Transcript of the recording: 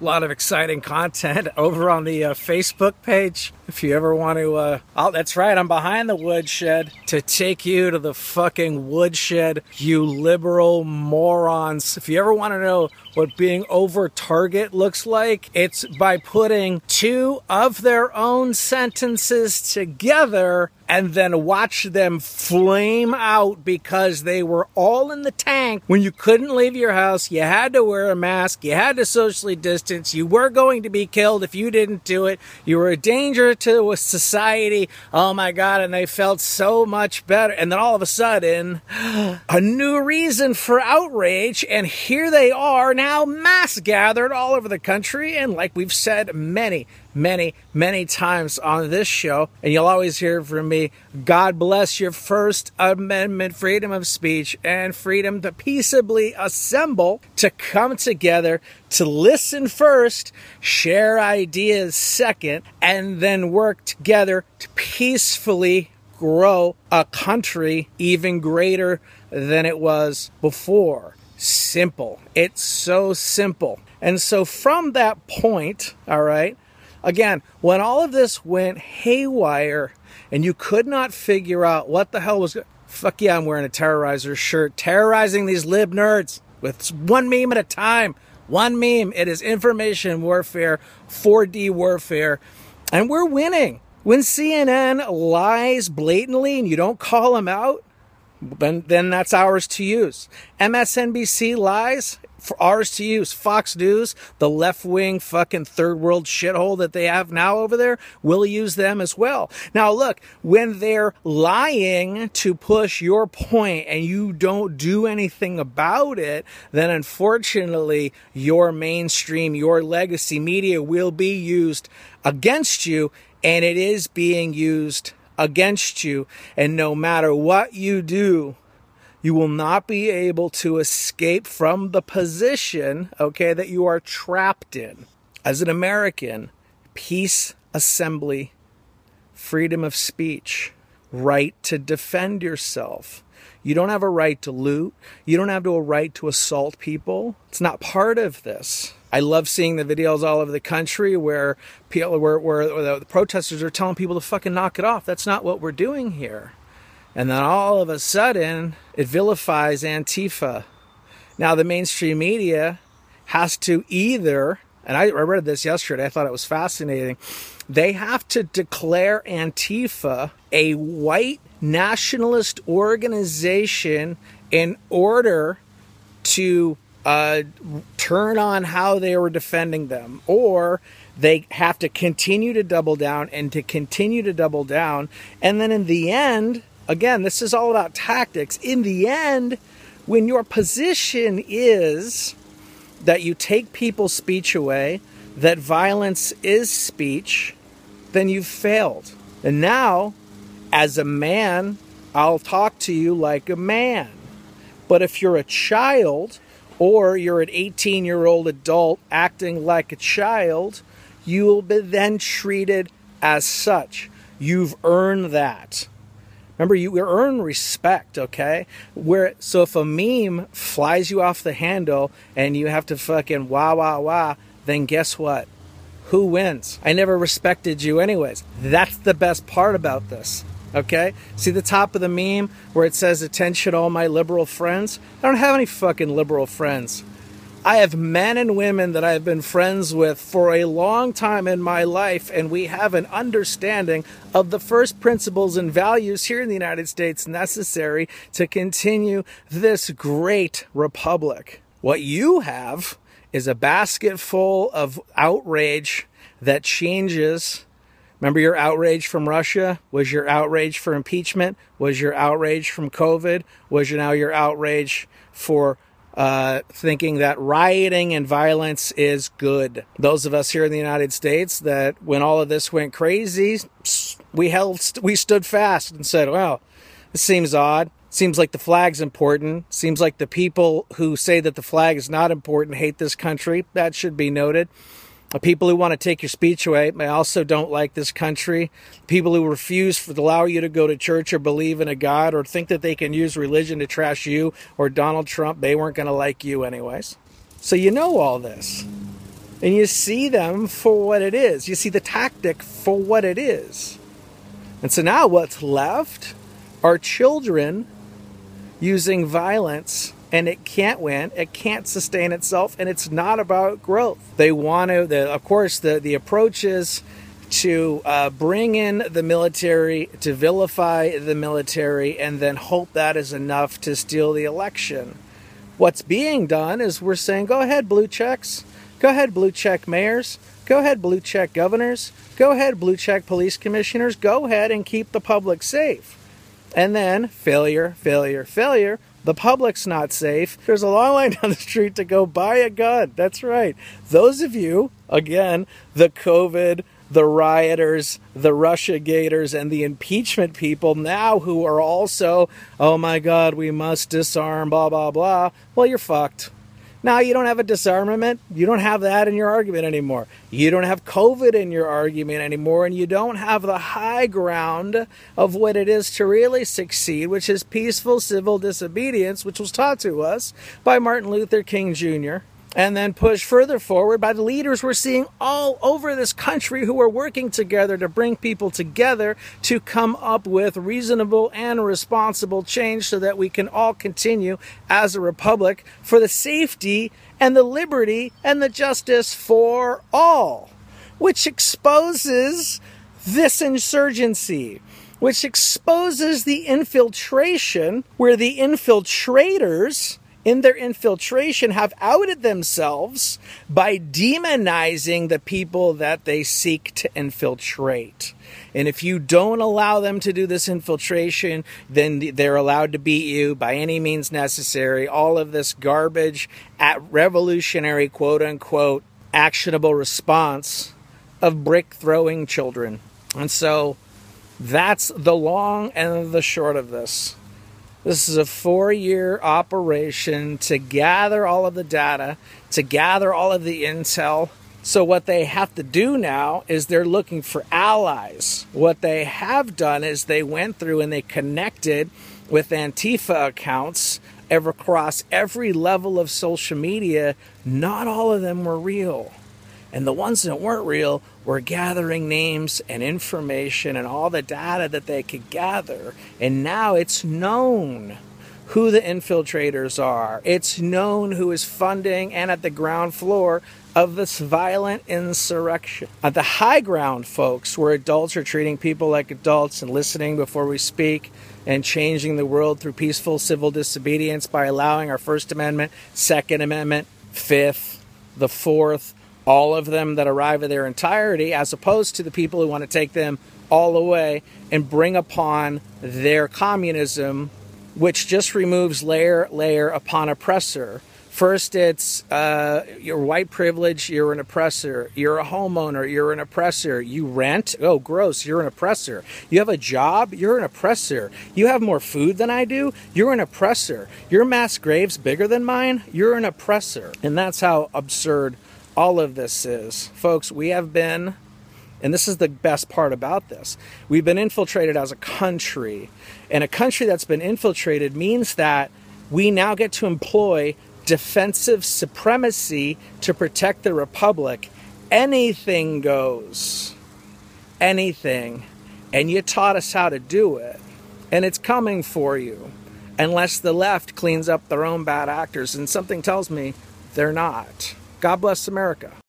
A lot of exciting content over on the uh, Facebook page. If you ever want to, uh, oh, that's right, I'm behind the woodshed to take you to the fucking woodshed, you liberal morons. If you ever want to know what being over target looks like, it's by putting two of their own sentences together and then watch them flame out because they were all in the tank when you couldn't leave your house. You had to wear a mask. You had to socially distance. You were going to be killed if you didn't do it. You were a danger to society. Oh my God. And they felt so much better. And then all of a sudden, a new reason for outrage. And here they are now mass gathered all over the country. And like we've said many, many, many times on this show, and you'll always hear from me God bless your First Amendment freedom of speech and freedom to peaceably assemble, to come together, to listen first, share ideas second, and then work together to peacefully grow a country even greater than it was before. Simple. It's so simple. And so from that point, all right, Again, when all of this went haywire and you could not figure out what the hell was going—fuck yeah, I'm wearing a terrorizer shirt, terrorizing these lib nerds with one meme at a time. One meme. It is information warfare, 4D warfare, and we're winning. When CNN lies blatantly and you don't call them out, then, then that's ours to use. MSNBC lies, for ours to use. Fox News, the left wing fucking third world shithole that they have now over there, will use them as well. Now, look, when they're lying to push your point and you don't do anything about it, then unfortunately, your mainstream, your legacy media will be used against you, and it is being used against you. And no matter what you do, you will not be able to escape from the position, okay, that you are trapped in. As an American, peace, assembly, freedom of speech, right to defend yourself. You don't have a right to loot. You don't have a right to assault people. It's not part of this. I love seeing the videos all over the country where people, where, where the protesters are telling people to fucking knock it off. That's not what we're doing here. And then all of a sudden, it vilifies Antifa. Now, the mainstream media has to either, and I read this yesterday, I thought it was fascinating. They have to declare Antifa a white nationalist organization in order to uh, turn on how they were defending them, or they have to continue to double down and to continue to double down. And then in the end, again, this is all about tactics. In the end, when your position is that you take people's speech away, that violence is speech, then you've failed. And now, as a man, I'll talk to you like a man. But if you're a child or you're an 18 year old adult acting like a child, you will be then treated as such. You've earned that. Remember, you earn respect, okay? Where so if a meme flies you off the handle and you have to fucking wah wah wah, then guess what? Who wins? I never respected you, anyways. That's the best part about this. Okay? See the top of the meme where it says, Attention, all my liberal friends? I don't have any fucking liberal friends. I have men and women that I've been friends with for a long time in my life, and we have an understanding of the first principles and values here in the United States necessary to continue this great republic. What you have is a basket full of outrage that changes. Remember your outrage from Russia? Was your outrage for impeachment? Was your outrage from COVID? Was your, now your outrage for uh, thinking that rioting and violence is good. Those of us here in the United States that when all of this went crazy, we held, we stood fast and said, well, this seems odd. Seems like the flag's important. Seems like the people who say that the flag is not important hate this country. That should be noted. People who want to take your speech away I also don't like this country. People who refuse to allow you to go to church or believe in a God or think that they can use religion to trash you or Donald Trump, they weren't going to like you anyways. So you know all this. And you see them for what it is. You see the tactic for what it is. And so now what's left are children using violence and it can't win it can't sustain itself and it's not about growth. They want to the, of course the, the approach is to uh, bring in the military to vilify the military and then hope that is enough to steal the election. What's being done is we're saying go ahead blue checks. Go ahead blue check mayors. Go ahead blue check governors. Go ahead blue check police commissioners. Go ahead and keep the public safe. And then failure, failure, failure. The public's not safe. There's a long line down the street to go buy a gun. That's right. Those of you, again, the COVID, the rioters, the Russia gators, and the impeachment people now who are also, oh my God, we must disarm, blah, blah, blah. Well, you're fucked. Now you don't have a disarmament. You don't have that in your argument anymore. You don't have COVID in your argument anymore, and you don't have the high ground of what it is to really succeed, which is peaceful civil disobedience, which was taught to us by Martin Luther King Jr and then push further forward by the leaders we're seeing all over this country who are working together to bring people together to come up with reasonable and responsible change so that we can all continue as a republic for the safety and the liberty and the justice for all, which exposes this insurgency which exposes the infiltration where the infiltrators in their infiltration have outed themselves by demonizing the people that they seek to infiltrate. And if you don't allow them to do this infiltration, then they're allowed to beat you by any means necessary. All of this garbage at revolutionary, quote unquote, actionable response of brick throwing children. And so that's the long and the short of this. This is a four year operation to gather all of the data, to gather all of the intel. So, what they have to do now is they're looking for allies. What they have done is they went through and they connected with Antifa accounts ever across every level of social media. Not all of them were real. And the ones that weren't real were gathering names and information and all the data that they could gather. And now it's known who the infiltrators are. It's known who is funding and at the ground floor of this violent insurrection. At the high ground, folks, where adults are treating people like adults and listening before we speak and changing the world through peaceful civil disobedience by allowing our First Amendment, Second Amendment, Fifth, the Fourth, all of them that arrive in their entirety, as opposed to the people who want to take them all away and bring upon their communism, which just removes layer, layer upon oppressor. First, it's uh, your white privilege, you're an oppressor. You're a homeowner, you're an oppressor. You rent, oh, gross, you're an oppressor. You have a job, you're an oppressor. You have more food than I do, you're an oppressor. Your mass grave's bigger than mine, you're an oppressor. And that's how absurd all of this is. Folks, we have been, and this is the best part about this, we've been infiltrated as a country. And a country that's been infiltrated means that we now get to employ defensive supremacy to protect the republic. Anything goes. Anything. And you taught us how to do it. And it's coming for you. Unless the left cleans up their own bad actors. And something tells me they're not. God bless America.